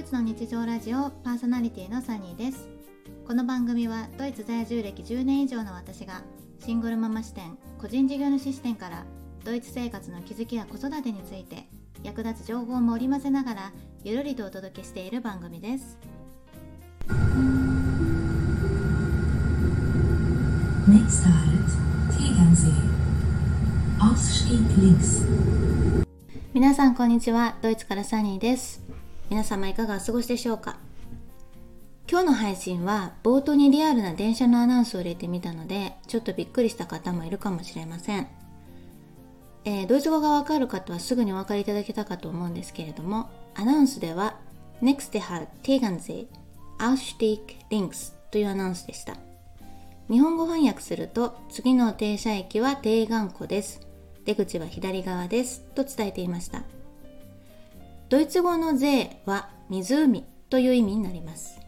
イツの日常ラジオパーソナリティのサニーです。この番組はドイツ在住歴10年以上の私がシングルママ視点個人事業主視点からドイツ生活の気づきや子育てについて役立つ情報も織り交ぜながらゆるりとお届けしている番組です.皆さんこんにちは。ドイツからサニーです皆様いかがお過ごしでしょうか？今日の配信は冒頭にリアルな電車のアナウンスを入れてみたのでちょっとびっくりした方もいるかもしれません、えー、ドイツ語がわかる方はすぐにお分かりいただけたかと思うんですけれどもアナウンスでは Next Halt Tegernsee Ausstieg links というアナウンスでした。日本語翻訳すると次の停車駅は定岩湖です。出口は左側です。と伝えていました。ドイツ語の税は湖という意味になります。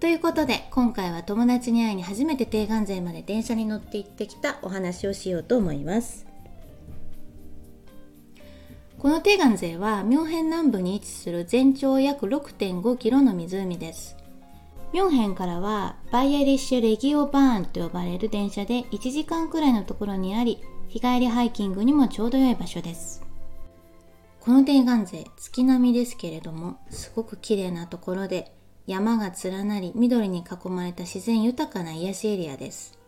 ということで今回は友達に会いに初めて定岩税まで電車に乗って行ってきたお話をしようと思います。この定岩税はミョンヘン南部に位置する全長約6.5キロの湖です。ミョンヘンからはバイエリッシュレギオバーンと呼ばれる電車で1時間くらいのところにあり日帰りハイキングにもちょうど良い場所です。この定岩勢月並みですけれどもすごく綺麗なところで山が連なり緑に囲まれた自然豊かな癒しエリアです。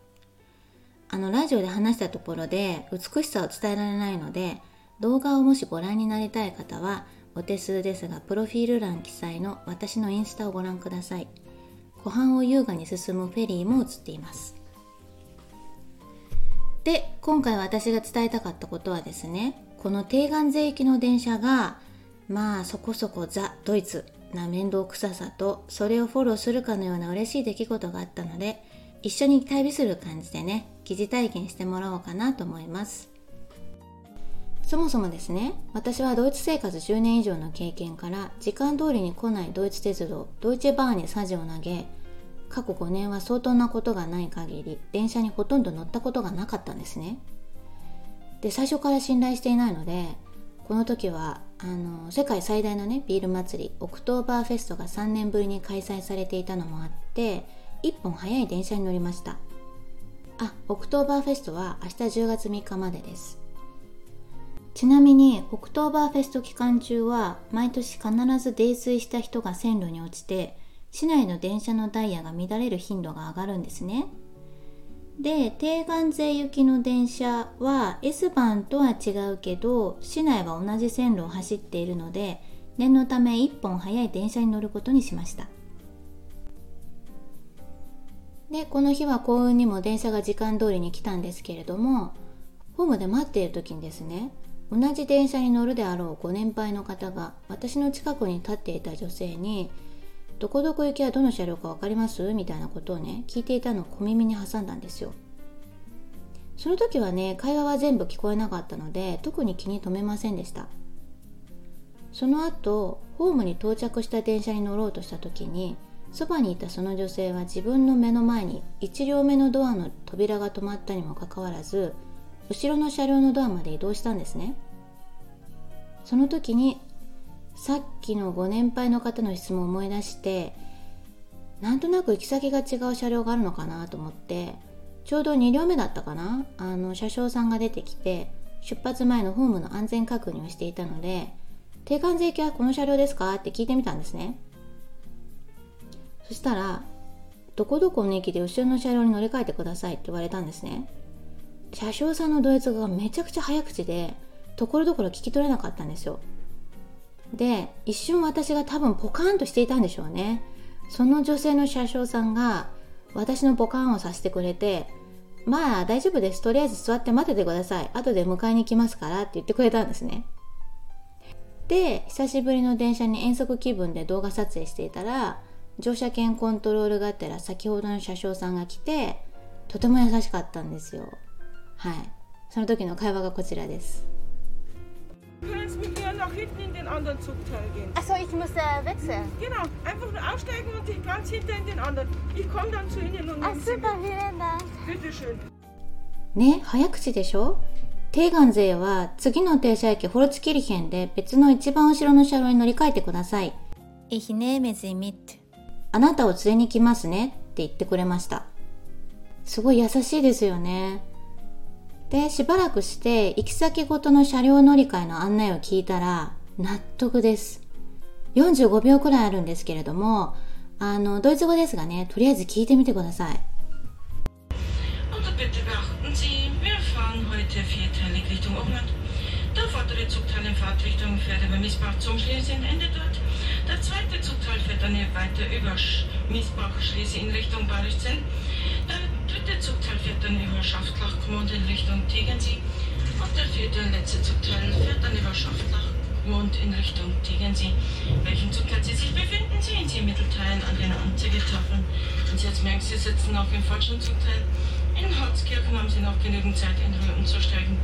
あのラジオで話したところで美しさを伝えられないので動画をもしご覧になりたい方はお手数ですがプロフィール欄記載の私のインスタをご覧ください。湖畔を優雅に進むフェリーも映っています。で今回私が伝えたかったことはですねこの低岩税行きの電車がまあそこそこザ・ドイツな面倒くささとそれをフォローするかのような嬉しい出来事があったので一緒に旅する感じでね疑似体験してもらおうかなと思います。そもそもですね私はドイツ生活10年以上の経験から時間通りに来ないドイツ鉄道ドイツバーにサジを投げ過去5年は相当なことがない限り電車にほとんど乗ったことがなかったんですね。で最初から信頼していないのでこの時はあの世界最大のねビール祭りオクトーバーフェストが3年ぶりに開催されていたのもあって1本早い電車に乗りました。あオクトーバーフェストは明日10月3日までです。ちなみにオクトーバーフェスト期間中は毎年必ず泥酔した人が線路に落ちて市内の電車のダイヤが乱れる頻度が上がるんですね。で低岩税行きの電車は S 番とは違うけど市内は同じ線路を走っているので念のため1本早い電車に乗ることにしました。でこの日は幸運にも電車が時間通りに来たんですけれどもホームで待っている時にですね同じ電車に乗るであろうご年配の方が私の近くに立っていた女性に「どこどこ行きはどの車両か分かります?」みたいなことをね聞いていたのを小耳に挟んだんですよ。その時はね会話は全部聞こえなかったので特に気に留めませんでしたその後ホームに到着した電車に乗ろうとした時にそばにいたその女性は自分の目の前に1両目のドアの扉が止まったにもかかわらず後ろの車両のドアまで移動したんですねその時にさっきのご年配の方の質問を思い出してなんとなく行き先が違う車両があるのかなと思ってちょうど2両目だったかな？あの車掌さんが出てきて出発前のホームの安全確認をしていたので「定款税金はこの車両ですか?」って聞いてみたんですね。そしたら「どこどこの駅で後ろの車両に乗り換えてください」って言われたんですね。車掌さんのドイツ語がめちゃくちゃ早口でところどころ聞き取れなかったんですよ。で一瞬私が多分ポカーンとしていたんでしょうね。その女性の車掌さんが私のポカンをさせてくれてまあ大丈夫です。とりあえず座って待っててください。後で迎えに来ますからって言ってくれたんですね。で久しぶりの電車に遠足気分で動画撮影していたら乗車券コントロールがてら先ほどの車掌さんが来てとても優しかったんですよ。はい。その時の会話がこちらです。Nach hinten in den anderen Zugteil gehen. Achso, ich muss äh, wechseln. Genau, einfach nur aussteigen und dich ganz hinter in den anderen. Ich komme dann zu Ihnen und Ah, nehme Sie super, mit. vielen Dank. Bitte schön. ね早口でしょテーガン勢は次の停車駅ホルツキリヘンで別の一番後ろの車両に乗り換えてください。Ich nehme sie mit. あなたを連れに来ますねって言ってくれました。すごい優しいですよね。で、しばらくして行き先ごとの車両乗り換えの案内を聞いたら納得です。45秒くらいあるんですけれども、あの、ドイツ語ですがね、とりあえず聞いてみてください。bitte beachten Sie, wir fahren heute vierteilig Richtung Oberland. Der Zugteil in Fahrtrichtung fährt über Miesbach zum Schlesien, endet dort. Der zweite Zugteil fährt dann weiter über Miesbach, Schlesien in Richtung Barischzen. Der dritte Zugteil fährt dann über Schaftlach, Gmund in Richtung Tegernsee. Und der vierte und letzte Zugteil fährt dann über Schaftlach, Gmund in Richtung Tegernsee. Welchen Zugteil Sie sich befinden, sehen Sie im Mittelteil an den Anzeigetafeln. Und Sie jetzt merken, Sie sitzen auch im falschen Zugteil. In Holzkirchen haben Sie noch genügend Zeit, in Ruhe umzusteigen.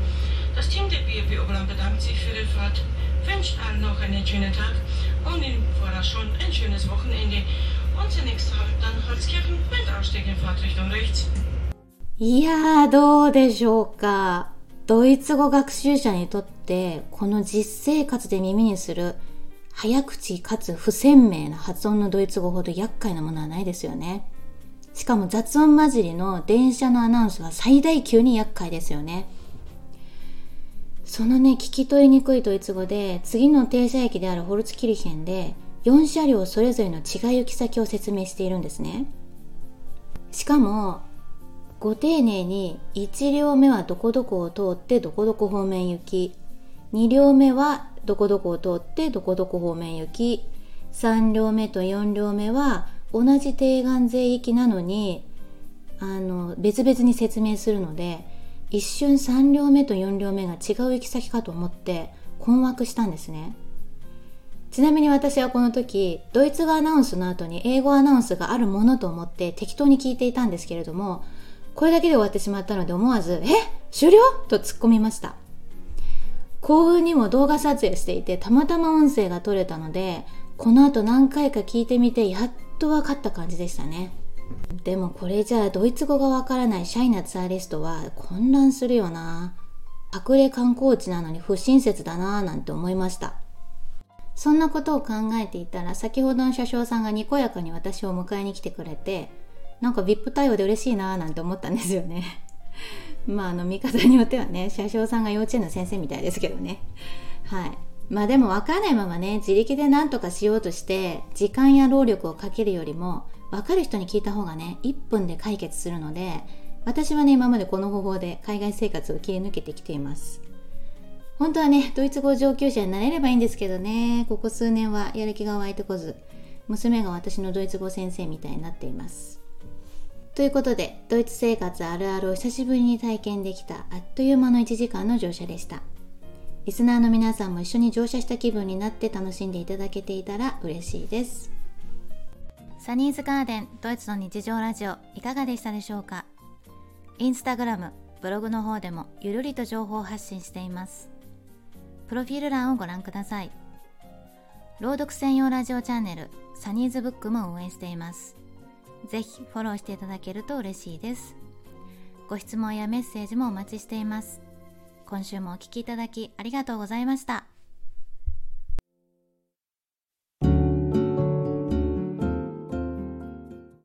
Das Team der BRB Oberland bedankt sich für die Fahrt, wünscht allen noch einen schönen Tag und im Voraus schon ein schönes Wochenende. Unser nächster Halt dann Holzkirchen mit Ausstieg in Fahrtrichtung rechts. いやー、どうでしょうか。ドイツ語学習者にとって、この実生活で耳にする早口かつ不鮮明な発音のドイツ語ほど厄介なものはないですよね。しかも雑音混じりの電車のアナウンスは最大級に厄介ですよね。そのね、聞き取りにくいドイツ語で、次の停車駅であるホルツキリヘンで、4車両それぞれの違い行き先を説明しているんですね。しかも、ご丁寧に1両目はどこどこを通ってどこどこ方面行き、2両目はどこどこを通ってどこどこ方面行き、3両目と4両目は同じ低眼税域なのにあの別々に説明するので一瞬3両目と4両目が違う行き先かと思って困惑したんですねちなみに私はこの時ドイツ語アナウンスの後に英語アナウンスがあるものと思って適当に聞いていたんですけれどもこれだけで終わってしまったので思わず「え？終了?」と突っ込みました。幸運にも動画撮影していてたまたま音声が取れたのでこの後何回か聞いてみてやっと分かった感じでしたね。でもこれじゃあドイツ語がわからないシャイなツアーリストは混乱するよな。隠れ観光地なのに不親切だなぁなんて思いました。そんなことを考えていたら先ほどの車掌さんがにこやかに私を迎えに来てくれてなんか VIP 対応で嬉しいなぁなんて思ったんですよね。まああの見方によってはね車掌さんが幼稚園の先生みたいですけどね。はい。まあでも分かんないままね、自力で何とかしようとして、時間や労力をかけるよりも、分かる人に聞いた方がね、1分で解決するので、私はね、今までこの方法で海外生活を切り抜けてきています。本当はね、ドイツ語上級者になれればいいんですけどね、ここ数年はやる気が湧いてこず、娘が私のドイツ語先生みたいになっています。ということで、ドイツ生活あるあるを久しぶりに体験できたあっという間の1時間の乗車でした。リスナーの皆さんも一緒に乗車した気分になって楽しんでいただけていたら嬉しいです。サニーズガーデンドイツの日常ラジオいかがでしたでしょうか？インスタグラムブログの方でもゆるりと情報を発信しています。プロフィール欄をご覧ください。朗読専用ラジオチャンネルサニーズブックも運営しています。ぜひフォローしていただけると嬉しいです。ご質問やメッセージもお待ちしています。今週もお聴きいただきありがとうございました。